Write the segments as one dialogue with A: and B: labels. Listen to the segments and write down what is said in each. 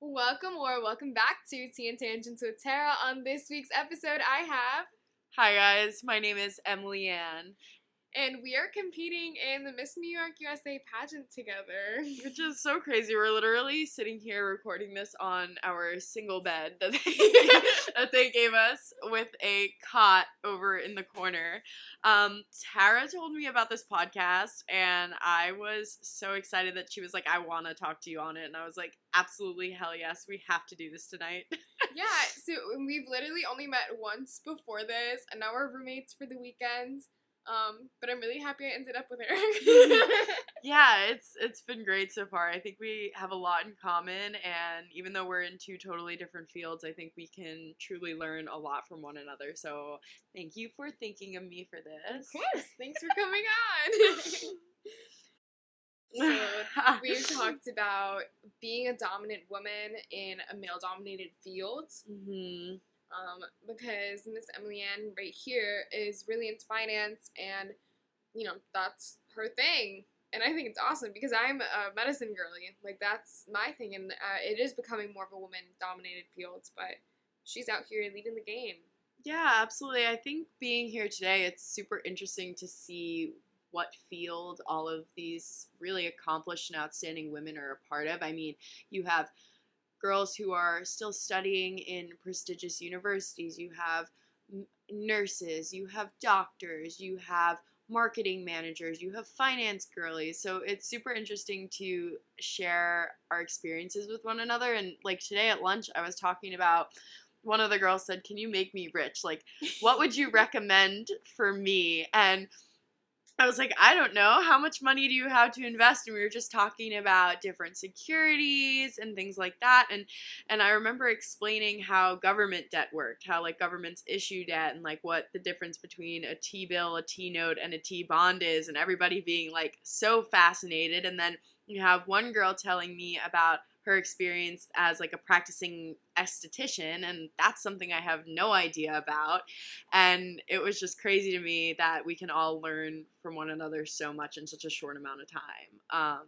A: Welcome or welcome back to Tea and Tangents with Tara. On this week's episode, I have,
B: Hi guys, my name is Emiliann,
A: and we are competing in the Miss New York USA pageant together.
B: which is so crazy. We're literally sitting here recording this on our single bed that they, that they gave us with a cot over in the corner. Um, Tara told me about this podcast, and I was so excited that she was like, "I want to talk to you on it," and I was like, "Absolutely, hell yes, we have to do this tonight."
A: yeah, so we've literally only met once before this, and now we're roommates for the weekend. Um, but I'm really happy I ended up with her.
B: yeah, it's it's been great so far. I think we have a lot in common and even though we're in two totally different fields, I think we can truly learn a lot from one another. So, thank you for thinking of me for this.
A: of course, thanks for coming on. so, we've talked about being a dominant woman in a male dominated field.
B: hmm
A: um, because Miss Emiliann right here is really into finance and you know that's her thing and I think it's awesome because I'm a medicine girly like that's my thing and uh, it is becoming more of a woman dominated field but she's out here leading the game
B: Yeah, absolutely. I think being here today, it's super interesting to see what field all of these really accomplished and outstanding women are a part of. I mean, you have girls who are still studying in prestigious universities, you have nurses, you have doctors, you have marketing managers, you have finance girlies. So it's super interesting to share our experiences with one another. And like today at lunch, I was talking about one of the girls said, Can you make me rich? Like, what would you recommend for me? And I was like, I don't know. How much money do you have to invest? And we were just talking about different securities and things like that. And and I remember explaining how government debt worked, how like governments issue debt and like what the difference between a T bill, a T note, and a T bond is, and everybody being like so fascinated. And then you have one girl telling me about her experience as like a practicing esthetician and that's something i have no idea about. And it was just crazy to me that we can all learn from one another so much in such a short amount of time. Um,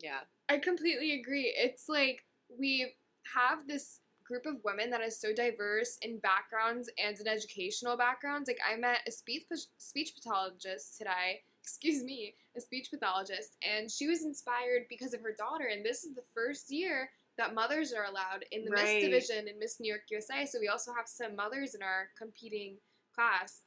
B: yeah.
A: I completely agree. It's like we have this group of women that is so diverse in backgrounds and in educational backgrounds. Like I met a speech speech pathologist today excuse me, a speech pathologist, and she was inspired because of her daughter. And this is the first year that mothers are allowed in the Miss division in Miss New York USA. So we also have some mothers in our competing class.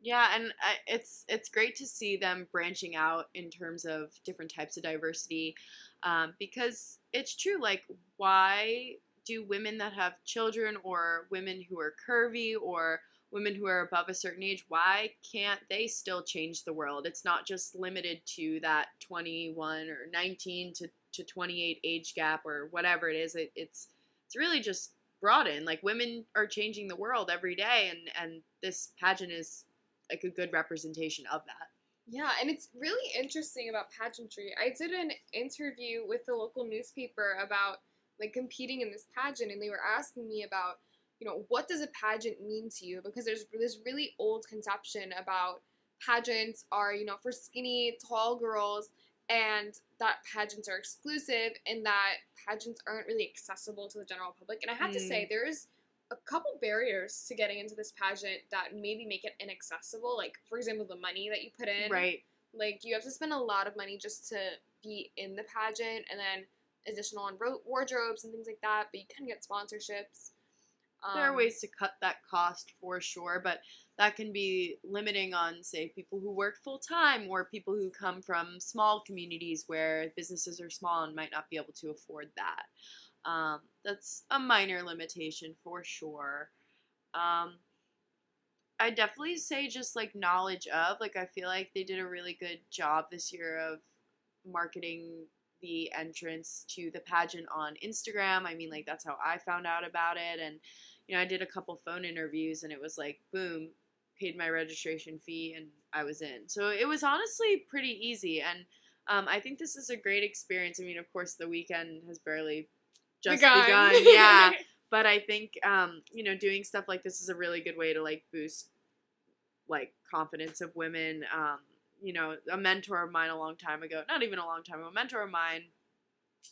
B: Yeah, and I, it's it's great to see them branching out in terms of different types of diversity, um, because it's true. Like, why do women that have children, or women who are curvy, or women who are above a certain age, why can't they still change the world? It's not just limited to that twenty one or nineteen to to twenty eight age gap or whatever it is. It, it's it's really just broadened. Like women are changing the world every day, and and this pageant is like a good representation of that.
A: Yeah, and it's really interesting about pageantry. I did an interview with the local newspaper about like competing in this pageant, and they were asking me about, you know, what does a pageant mean to you? Because there's this really old conception about pageants are, you know, for skinny, tall girls, and that pageants are exclusive, and that pageants aren't really accessible to the general public. And I have to
B: Mm.
A: say, there's a couple barriers to getting into this pageant that maybe make it inaccessible. Like, for example, the money that you put in.
B: Right.
A: Like, you have to spend a lot of money just to be in the pageant, and then additional on ro- wardrobes and things like that. But you can get sponsorships.
B: There are
A: Um,
B: ways to cut that cost for sure, but that can be limiting on, say, people who work full time or people who come from small communities where businesses are small and might not be able to afford that. Um, that's a minor limitation for sure. Um, I definitely say just like knowledge of, like, I feel like they did a really good job this year of marketing the entrance to the pageant on Instagram. I mean, like, that's how I found out about it. And, you know, I did a couple phone interviews and it was like, boom, paid my registration fee and I was in. So it was honestly pretty easy. And um, I think this is a great experience. I mean, of course, the weekend has barely just
A: begun.
B: begun. Yeah. But I think, um, you know, doing stuff like this is a really good way to like boost like confidence of women. Um, you know, a mentor of mine a long time ago, not even a long time ago, a mentor of mine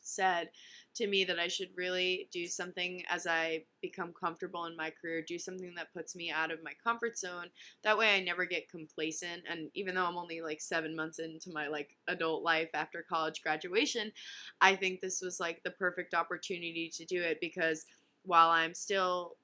B: said to me that I should really do something as I become comfortable in my career, do something that puts me out of my comfort zone. That way I never get complacent and even though I'm only like 7 months into my like adult life after college graduation, I think this was like the perfect opportunity to do it because while I'm still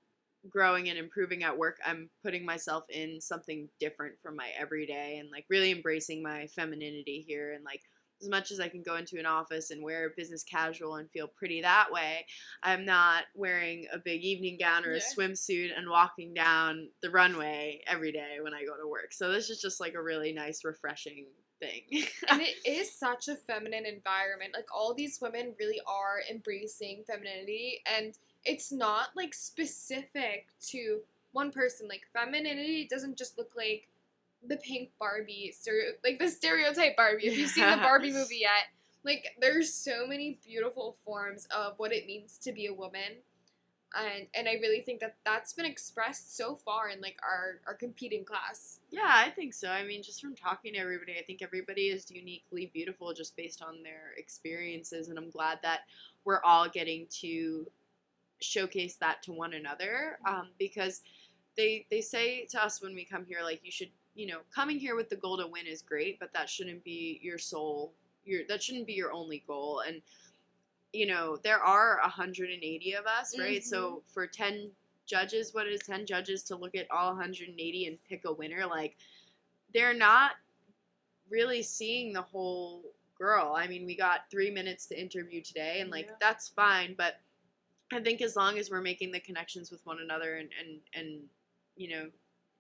B: growing and improving at work, I'm putting myself in something different from my everyday and like really embracing my femininity here and like as much as I can go into an office and wear business casual and feel pretty that way, I'm not wearing a big evening gown or a
A: Yeah.
B: swimsuit and walking down the runway every day when I go to work. So this is just like a really nice, refreshing thing.
A: and it is such a feminine environment. Like all these women really are embracing femininity and it's not like specific to one person. Like femininity doesn't just look like the pink Barbie stereo like the stereotype Barbie. If you've seen the Barbie movie yet, like there's so many beautiful forms of what it means to be a woman. And, and I really think that that's been expressed so far in like our, our competing class.
B: Yeah, I think so. I mean, just from talking to everybody, I think everybody is uniquely beautiful just based on their experiences. And I'm glad that we're all getting to showcase that to one another um, because they, they say to us when we come here, like, you should, you know, coming here with the goal to win is great, but that shouldn't be your sole, your, that shouldn't be your only goal. And, you know, there are 180 of us, right? So for 10 judges, what is 10 judges to look at all 180 and pick a winner? Like, they're not really seeing the whole girl. I mean, we got three minutes to interview today, and like,
A: Yeah.
B: that's fine, but I think as long as we're making the connections with one another and, and, and, you know,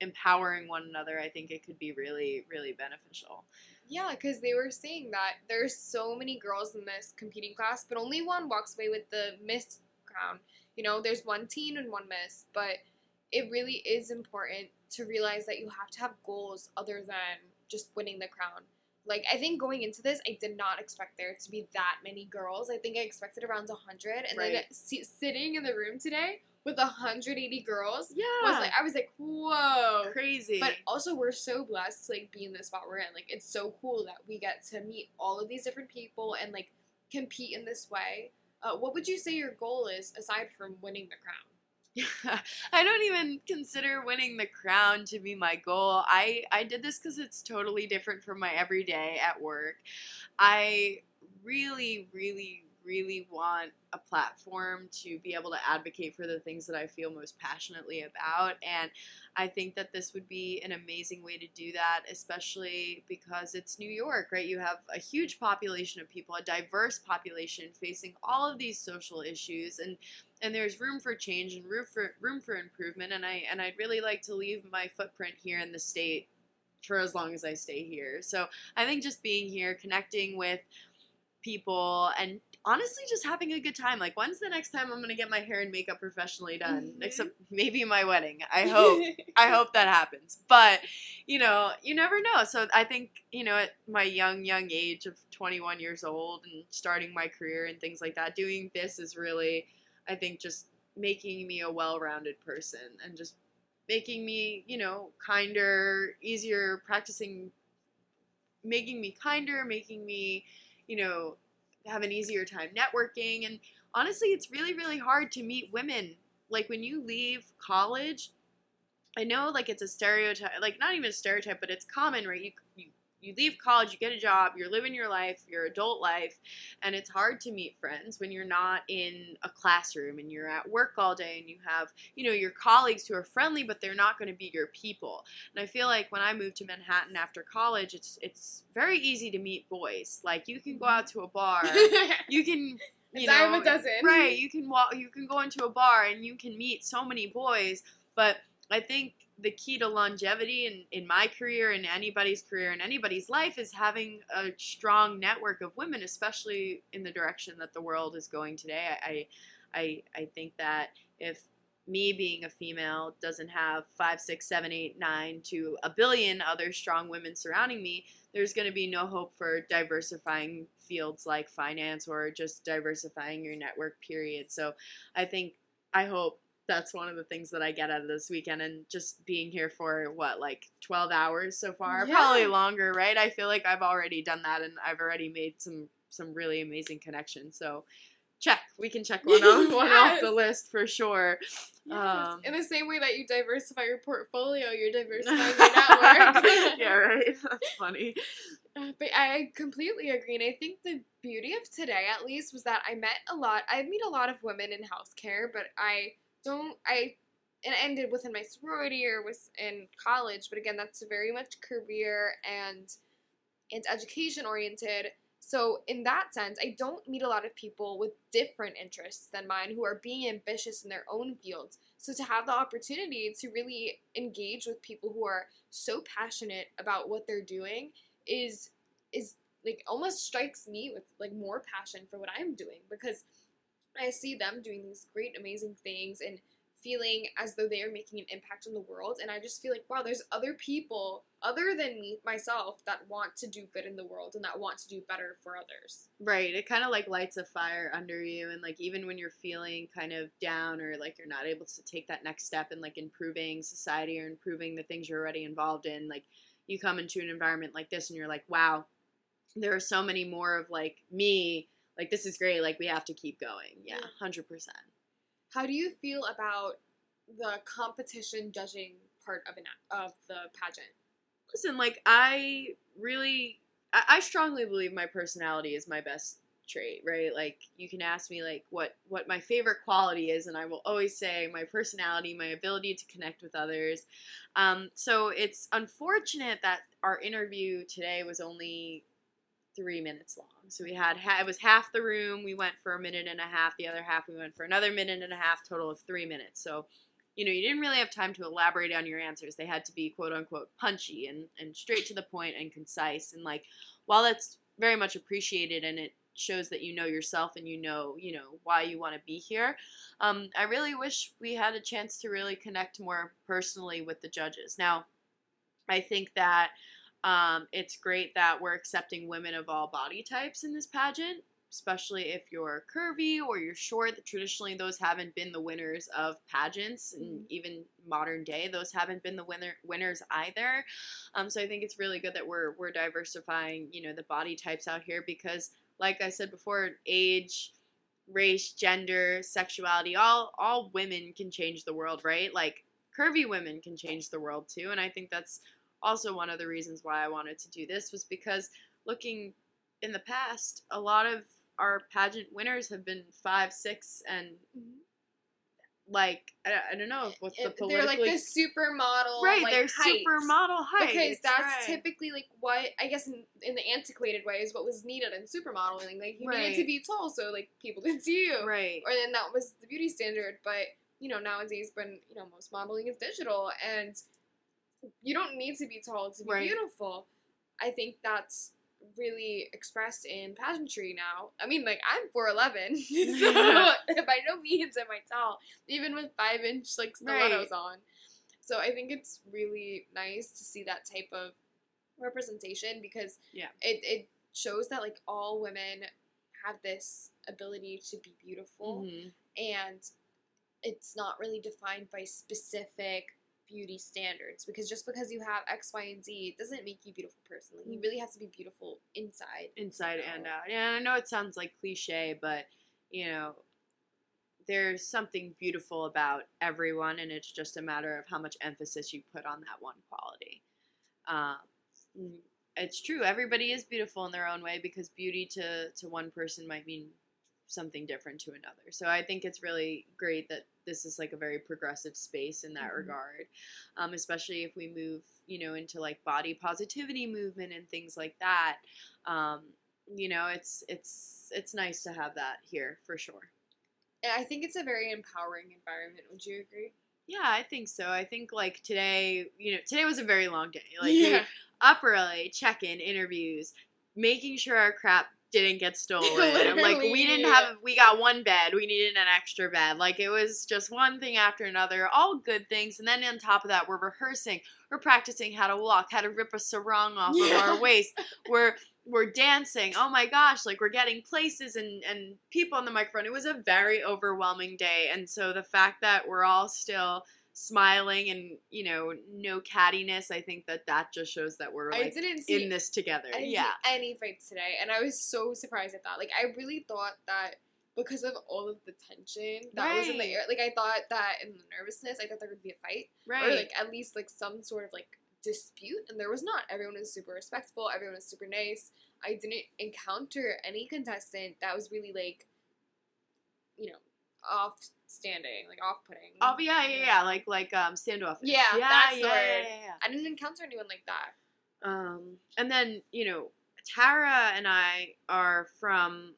B: empowering one another, I think it could be really, really beneficial.
A: Yeah, because they were saying that there's so many girls in this competing class, but only one walks away with the Miss crown. You know, there's one teen and one Miss, but it really is important to realize that you have to have goals other than just winning the crown. Like, I think going into this, I did not expect there to be that many girls. I think I expected around 100. And then
B: Right.
A: si- sitting in the room today with 180 girls
B: Yeah.
A: was like, I was like, whoa.
B: crazy.
A: But also, we're so blessed to like be in the spot we're in. Like, it's so cool that we get to meet all of these different people and like compete in this way. Uh, what would you say your goal is aside from winning the crown?
B: I don't even consider winning the crown to be my goal. I, I did this because it's totally different from my everyday at work. I really, really, really want a platform to be able to advocate for the things that I feel most passionately about. And I think that this would be an amazing way to do that, especially because it's New York, right? You have a huge population of people, a diverse population facing all of these social issues. And and there's room for change and room for room for improvement and I and I'd really like to leave my footprint here in the state for as long as I stay here. So I think just being here, connecting with people and honestly just having a good time. Like when's the next time I'm gonna get my hair and makeup professionally done?
A: Mhm.
B: Except maybe my wedding. I hope. I hope that happens. But, you know, you never know. So I think, you know, at my young, young age of 21 years old and starting my career and things like that, doing this is really, I think, just making me a well rounded person and just making me, you know, kinder, easier, practicing, making me kinder, making me, you know, have an easier time networking. And honestly, it's really, really hard to meet women. Like when you leave college, I know like it's a stereotype, like not even a stereotype, but it's common, right? You you you leave college, you get a job, you're living your life, your adult life, and it's hard to meet friends when you're not in a classroom and you're at work all day and you have, you know, your colleagues who are friendly, but they're not going to be your people. And I feel like when I moved to Manhattan after college, it's it's very easy to meet boys. Like you can go out to a bar, you can you
A: A
B: know,
A: a dozen.
B: right you can walk you can go into a bar and you can meet so many boys but i think the key to longevity in, in my career in anybody's career in anybody's life is having a strong network of women especially in the direction that the world is going today i i i think that if me being a female doesn't have five, six, seven, eight, nine to a billion other strong women surrounding me, there's going to be no hope for diversifying fields like finance or just diversifying your network, period. So I think, I hope that's one of the things that I get out of this weekend and just being here for what, like 12 hours so far?
A: Yeah.
B: Probably longer, right? I feel like I've already done that and I've already made some some really amazing connections. So check. We can check one off one off the list for sure.
A: Yes.
B: Um,
A: In the same way that you diversify your portfolio, you're diversifying your network.
B: yeah, right. That's funny.
A: Uh, But I completely agree, and I think the beauty of today, at least, was that I met a lot. I meet a lot of women in healthcare, but I don't. I and ended within my sorority or within college. But again, that's very much career and and education oriented. So in that sense, I don't meet a lot of people with different interests than mine who are being ambitious in their own fields. So to have the opportunity to really engage with people who are so passionate about what they're doing is is like almost strikes me with like more passion for what I'm doing because I see them doing these great amazing things and feeling as though they are making an impact on the world and I just feel like wow there's other people other than me myself that want to do good in the world and that want to do better for others.
B: Right. It kind of like lights a fire under you. And like, even when you're feeling kind of down or like you're not able to take that next step in like improving society or improving the things you're already involved in, like, you come into an environment like this and you're like, wow, there are so many more of like me. Like, this is great. Like, we have to keep going. Yeah, 100%.
A: How do you feel about the competition judging part of an of the pageant?
B: Listen, like, I really, I, I strongly believe my personality is my best trait right like you can ask me like what what my favorite quality is and i will always say my personality my ability to connect with others um, so it's unfortunate that our interview today was only three minutes long. So we had it was half the room we went for a minute and a half the other half we went for another minute and a half total of three minutes. So you know you didn't really have time to elaborate on your answers. They had to be quote unquote punchy and, and straight to the point and concise. And like while that's very much appreciated and it shows that you know yourself and you know you know why you want to be here um, i really wish we had a chance to really connect more personally with the judges. Now i think that um, it's great that we're accepting women of all body types in this pageant especially if you're curvy or you're short traditionally those haven't been the winners of pageants and
A: Mhm.
B: even modern day those haven't been the winner winners either um, so i think it's really good that we're we're diversifying you know the body types out here because like I said before, age, race, gender, sexuality, all all women can change the world, right? Like curvy women can change the world too, and I think that's also one of the reasons why I wanted to do this was because looking in the past, a lot of our pageant winners have been five, six, and mm-hmm. like I, I don't know what's the
A: It-
B: politically
A: they're like the supermodel,
B: right.
A: like,
B: they're
A: heights.
B: supermodel height
A: because that's
B: right.
A: typically like what I guess in, in the antiquated way is what was needed in supermodeling. Like you needed to be tall so like people could see you,
B: right.
A: or then that was the beauty standard. But you know nowadays when you know most modeling is digital and you don't need to be tall to be
B: Right.
A: beautiful. I think that's really expressed in pageantry now. I mean, like I'm four eleven, so by no means am I tall, even with five inch like stilettos
B: Right.
A: on. So I think it's really nice to see that type of representation because
B: Yeah.
A: it it shows that like all women have this ability to be beautiful
B: Mhm.
A: and it's not really defined by specific beauty standards because just because you have X, Y, and Z doesn't make you a beautiful person. Like, you
B: Mm.
A: really have to be beautiful inside.
B: inside and out. Yeah, I know it sounds like cliche, but you know, there's something beautiful about everyone, and it's just a matter of how much emphasis you put on that one quality. Um, mm, it's true. Everybody is beautiful in their own way because beauty to to one person might mean something different to another. So I think it's really great that this is like a very progressive space in that
A: Mhm.
B: regard, um, especially if we move, you know, into like body positivity movement and things like that. Um, you know, it's it's it's nice to have that here for sure.
A: And I think it's a very empowering environment. Would you agree?
B: Yeah, I think so. I think like today, you know, today was a very long day. Like
A: yeah.
B: up early, check in, interviews, making sure our crap didn't get stolen. like we didn't have we got one bed, we needed an extra bed. Like it was just one thing after another, all good things. And then on top of that, we're rehearsing, we're practicing how to walk, how to rip a sarong off of our waist. We're we're dancing. Oh my gosh, like we're getting places and and people on the microphone. It was a very overwhelming day. And so the fact that we're all still smiling and you know no cattiness i think that that just shows that we're
A: I
B: like
A: didn't see
B: in this together
A: I
B: yeah
A: any fights today, and I was so surprised at that. Like, I really thought that because of all of the tension that was in the air, like I thought that in the nervousness, I thought there would be a fight,
B: right
A: or like at least like some sort of like dispute, and there was not. Everyone was super respectful. Everyone was super nice. I didn't encounter any contestant that was really like, you know, off standing, like off putting.
B: oh yeah yeah yeah like like um standoffish
A: Yeah,
B: yeah
A: that's the
B: yeah,
A: word.
B: yeah, yeah, yeah.
A: I didn't encounter anyone like that.
B: Um, and then you know, Tara and I are from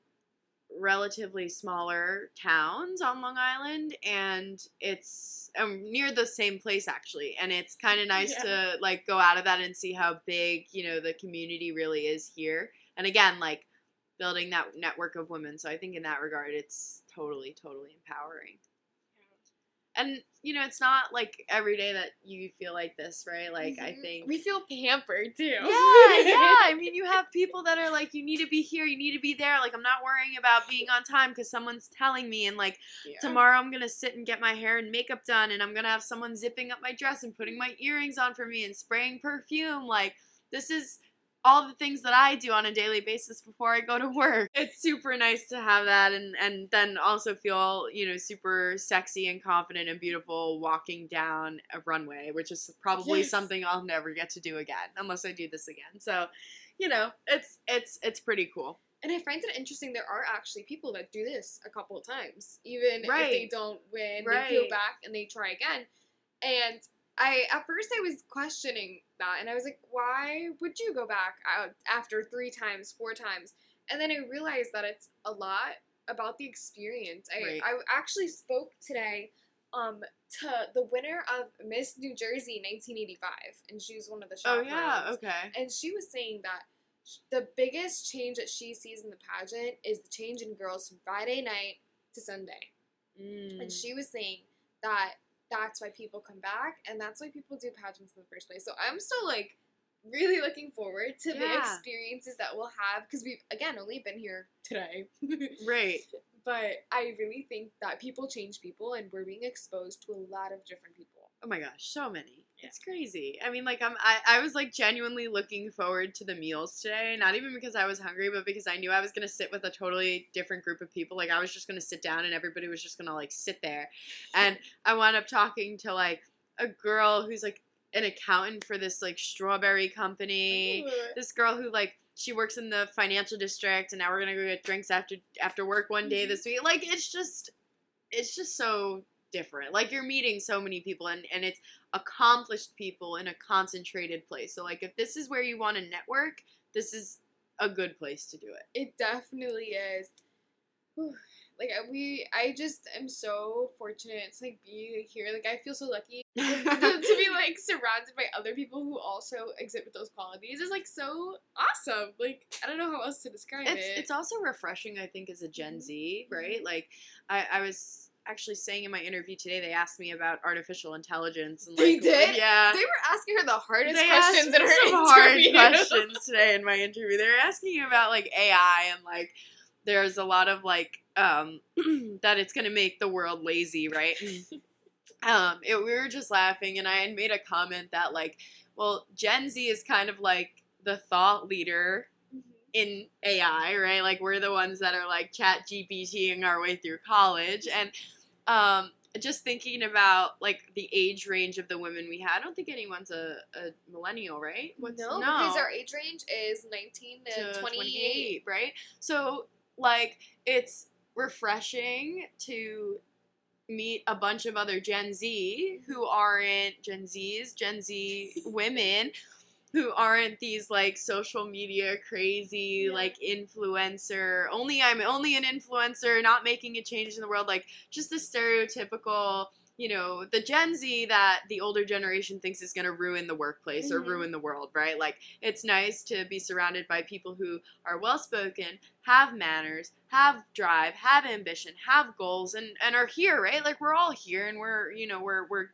B: relatively smaller towns on Long Island, and it's um, near the same place actually. And it's kind of nice
A: Yeah.
B: to like go out of that and see how big you know the community really is here. And again, like building that network of women. So I think in that regard, it's totally, totally empowering. And you know, it's not like every day that you feel like this, right? Like I
A: Mhm.
B: think
A: we feel pampered too.
B: yeah, yeah. I mean, you have people that are like, you need to be here, you need to be there. Like, I'm not worrying about being on time because someone's telling me. And like,
A: Yeah.
B: tomorrow I'm gonna sit and get my hair and makeup done, and I'm gonna have someone zipping up my dress and putting my earrings on for me and spraying perfume. Like, this is all the things that I do on a daily basis before I go to work. It's super nice to have that and and then also feel, you know, super sexy and confident and beautiful walking down a runway, which is probably
A: Yes.
B: something I'll never get to do again unless I do this again. So, you know, it's it's it's pretty cool.
A: And I find it interesting. There are actually people that do this a couple of times, even if they don't win, right. they
B: go
A: back and they try again. And I, at first, I was questioning that, and I was like, "Why would you go back out after three times, four times?" And then I realized that it's a lot about the experience. I,
B: Right.
A: I actually spoke today um, to the winner of Miss New Jersey 1985, and she was one of the
B: show.
A: Oh
B: yeah, okay.
A: And she was saying that sh- the biggest change that she sees in the pageant is the change in girls from Friday night to Sunday.
B: Mm.
A: And she was saying that that's why people come back and that's why people do pageants in the first place. So I'm still like really looking forward to the experiences that we'll have because we've again only been here today.
B: Right.
A: but I really think that people change people and we're being exposed to a lot of different people.
B: Oh my gosh, so many. It's crazy. I mean, like I'm, I, I was like genuinely looking forward to the meals today. Not even because I was hungry, but because I knew I was gonna sit with a totally different group of people. Like I was just gonna sit down and everybody was just gonna like sit there. And I wound up talking to like a girl who's like an accountant for this like strawberry company. This girl who like she works in the financial district, and now we're gonna go get drinks after after work one day
A: Mhm.
B: this week. Like it's just, it's just so different. Like you're meeting so many people, and and it's accomplished people in a concentrated place. So like if this is where you want to network, this is a good place to do it.
A: It definitely is. Whew. Like we, I just am so fortunate to like be here. Like I feel so lucky to be like surrounded by other people who also exhibit those qualities. Is like so awesome. Like I don't know how else to describe
B: it's
A: it.
B: it's also refreshing i think as a gen
A: Mhm.
B: z right like I, I was actually saying in my interview today they asked me about artificial intelligence and like
A: They did?
B: yeah
A: they were asking her the hardest
B: they
A: questions in her
B: some hard
A: interview.
B: questions today in my interview they were asking about like ai and like there's a lot of like um that it's gonna make the world lazy right um it, we were just laughing and i had made a comment that like well gen z is kind of like the thought leader. In AI, right? Like we're the ones that are like chat GPTing our way through college. And um, just thinking about like the age range of the women we had, I don't think anyone's a, a millennial, right?
A: no, because our age range is 19 to,
B: to
A: 28.
B: right? So like it's refreshing to meet a bunch of other Gen Z who aren't Gen Zs, Gen Z women who aren't these like social media crazy
A: Yeah.
B: like influencer only I'm only an influencer not making a change in the world like just the stereotypical you know the Gen Z that the older generation thinks is going to ruin the workplace or
A: Mhm.
B: ruin the world right like it's nice to be surrounded by people who are well spoken have manners have drive have ambition have goals and and are here right like we're all here and we're you know we're we're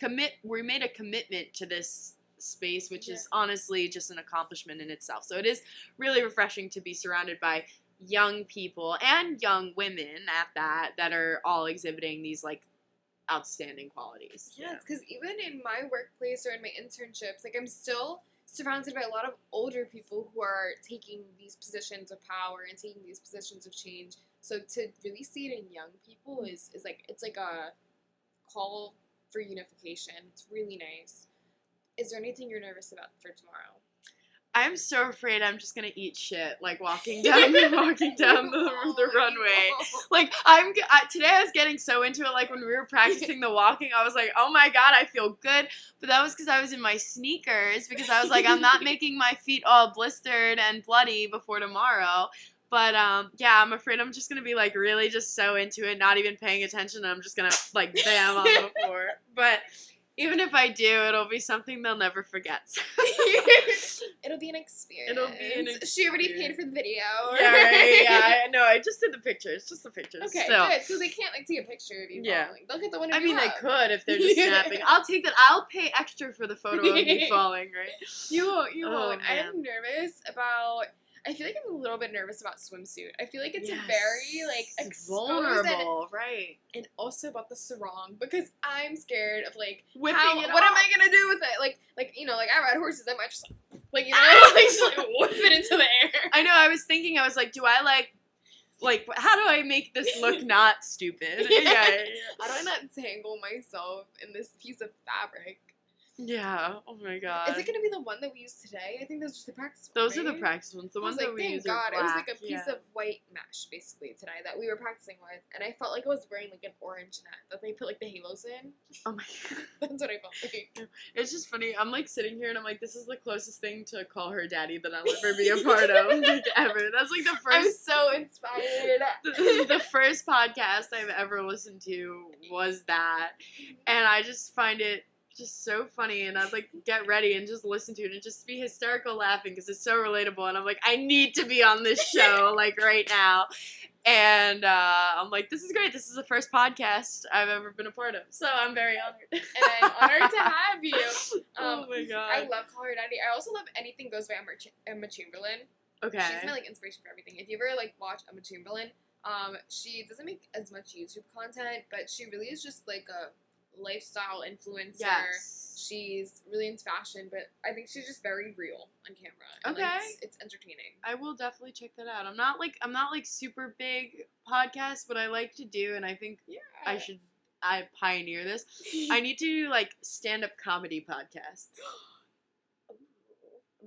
B: commit we made a commitment to this space which is honestly just an accomplishment in itself so it is really refreshing to be surrounded by young people and young women at that that are all exhibiting these like outstanding qualities.
A: Yes, because even in my workplace or in my internships, like I'm still surrounded by a lot of older people who are taking these positions of power and taking these positions of change. So to really see it in young people is is like it's like a call for unification. It's really nice. Is there anything you're nervous about for tomorrow?
B: I'm so afraid I'm just gonna eat shit like walking down walking down the, the runway. Like I'm I, today I was getting so into it. Like when we were practicing the walking, I was like, oh my god, I feel good. But that was because I was in my sneakers because I was like, I'm not making my feet all blistered and bloody before tomorrow. But um, yeah, I'm afraid I'm just gonna be like really just so into it, not even paying attention. And I'm just gonna like bam on the floor. But even if I do, it'll be something they'll never forget.
A: It'll be an experience.
B: It'll be an experience.
A: She already paid for the video.
B: yeah, right. Yeah, I know. I just did the pictures. Just the pictures.
A: Okay,
B: Still.
A: good. So they can't like take a picture of you
B: Yeah.
A: falling. They'll get the one of
B: I mean, they could if they're just snapping. I'll take that. I'll pay extra for the photo of me falling, right?
A: You won't. You
B: Oh,
A: won't.
B: man.
A: I'm nervous about. I feel like I'm a little bit nervous about swimsuit. I feel like it's a
B: Yes.
A: very like exposed and,
B: vulnerable, right?
A: and also about the sarong because I'm scared of like
B: Whipping
A: how,
B: it
A: what am. I gonna do with it? Like like you know like I ride horses. I might just like you know like just like whip it into the air.
B: I know. I was thinking. I was like, do I like, like, how do I make this look not stupid?
A: Yeah.
B: yeah, yeah.
A: How do I not tangle myself in this piece of fabric?
B: Yeah. Oh my god.
A: Is it gonna be the one that we used today? I think those are the practice. ones,
B: Those are the practice ones. The ones
A: like,
B: that we
A: thank
B: use
A: God,
B: are
A: it was like a piece
B: yeah.
A: of white mesh basically today that we were practicing with, and I felt like I was wearing like an orange net that they put like the halos in.
B: Oh my god.
A: That's what I felt like.
B: It's just funny. I'm like sitting here and I'm like, this is the closest thing to call her daddy that I'll ever be a part of, like ever. That's like the first.
A: I'm so inspired.
B: the, the first podcast I've ever listened to was that, and I just find it just so funny. And I'd like get ready and just listen to it and just be hysterical laughing because it's so relatable. And I'm like, I need to be on this show like right now. And uh, I'm like, this is great. This is the first podcast I've ever been a part of, so I'm very honored.
A: and I'm honored to have you. Um,
B: oh my god.
A: I love Call Her Daddy. I also love anything goes by Emma, Ch- Emma Chamberlain.
B: okay.
A: She's my like inspiration for everything. If you ever like watch Emma Chamberlain, um, she doesn't make as much YouTube content, but she really is just like a lifestyle influencer.
B: yes.
A: She's really into fashion, but I think she's just very real on camera. and, like,
B: Okay.
A: it's, it's entertaining.
B: I will definitely check that out. I'm not like I'm not like super big podcast, but I like to do, and I think
A: Yeah.
B: I should I pioneer this. I need to do like stand up comedy podcasts.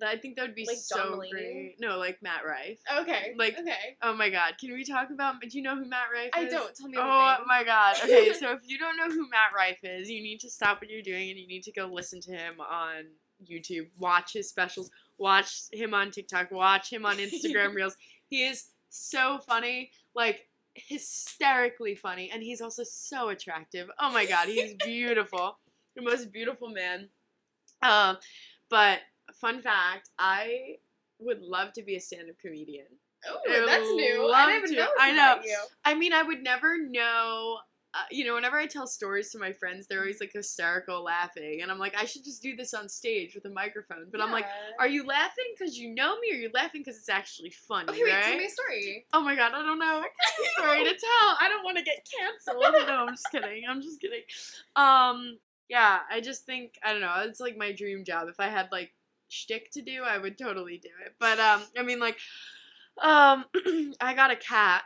B: I think that would be
A: Like
B: so great. No, like Matt Rife.
A: okay.
B: Like-
A: okay.
B: Oh my god, can we talk about? Do you know who Matt Rife is?
A: I don't. Tell me
B: Oh
A: everything.
B: my god. Okay, so if you don't know who Matt Rife is, you need to stop what you're doing and you need to go listen to him on YouTube. Watch his specials. Watch him on TikTok. Watch him on Instagram Reels. He is so funny, like hysterically funny, and he's also so attractive. Oh my god, he's beautiful. the most beautiful man. Um, but fun fact, I would love to be a stand-up comedian.
A: Oh,
B: I
A: that's new. I didn't even know.
B: I know. I mean, I would never know. Uh, you know, whenever I tell stories to my friends, they're always like hysterical laughing, and I'm like, I should just do this on stage with a microphone. But I'm like, are you laughing because you know me, or are you laughing because it's actually funny?
A: Okay, wait.
B: right?
A: Tell me a story.
B: Oh my god, I don't know. Sorry to tell. I don't want to get canceled. No, I'm just kidding. I'm just kidding. Um, yeah, I just think I don't know. It's like my dream job. If I had like shtick to do, I would totally do it. But um, I mean, like, um, I got a cat,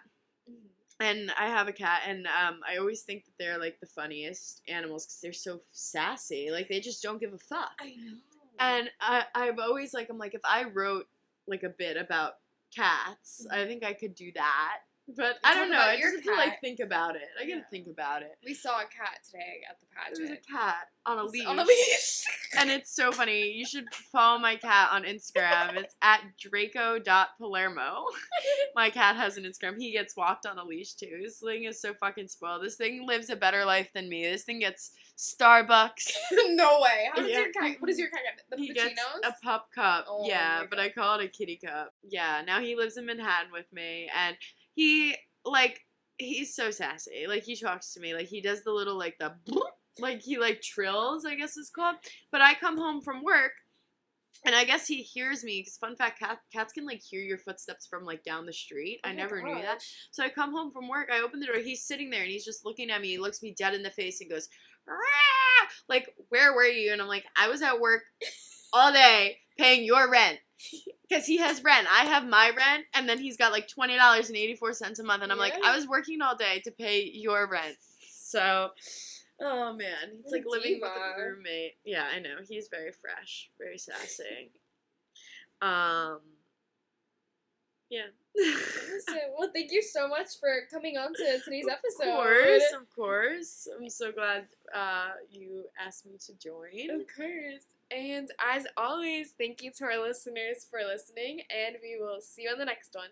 B: and I have a cat, and um, I always think that they're like the funniest animals because they're so sassy. Like they just don't give a fuck.
A: I know.
B: And I, I've always like I'm like if I wrote like a bit about cats, I think I could do that. But I don't know. I just have to like think about it. I gotta
A: Yeah.
B: think about it.
A: we saw a cat today at the
B: There's a cat on a leash.
A: On a leash.
B: And it's so funny. You should follow my cat on Instagram. It's at Draco.palermo. My cat has an Instagram. He gets walked on a leash too. This thing is so fucking spoiled. This thing lives a better life than me. This thing gets Starbucks.
A: no way. How does
B: Yeah.
A: your cat? What does your cat get? The
B: he gets a pup cup.
A: Oh
B: yeah, but I call it a kitty cup. Yeah, now he lives in Manhattan with me, and he like he's so sassy. Like he talks to me, like he does the little like the like he like trills, I guess it's called. But I come home from work. and I guess he hears me. Cause fun fact, cat, cats can like hear your footsteps from like down the street.
A: Oh
B: I never knew that. So I come home from work. I open the door. He's sitting there and he's just looking at me. He looks me dead in the face and goes, "Rah!" like, where were you? And I'm like, I was at work all day paying your rent. Because he has rent. I have my rent. And then he's got like $20.84 a month. And I'm like, I was working all day to pay your rent. So, oh man. It's like living with a roommate. Yeah, I know. He's very fresh, very sassy. Um, yeah.
A: Awesome. Well, thank you so much for coming on to today's episode.
B: Of course, of course. I'm so glad uh, you asked me to join.
A: Of course. And as always, thank you to our listeners for listening, and we will see you on the next one.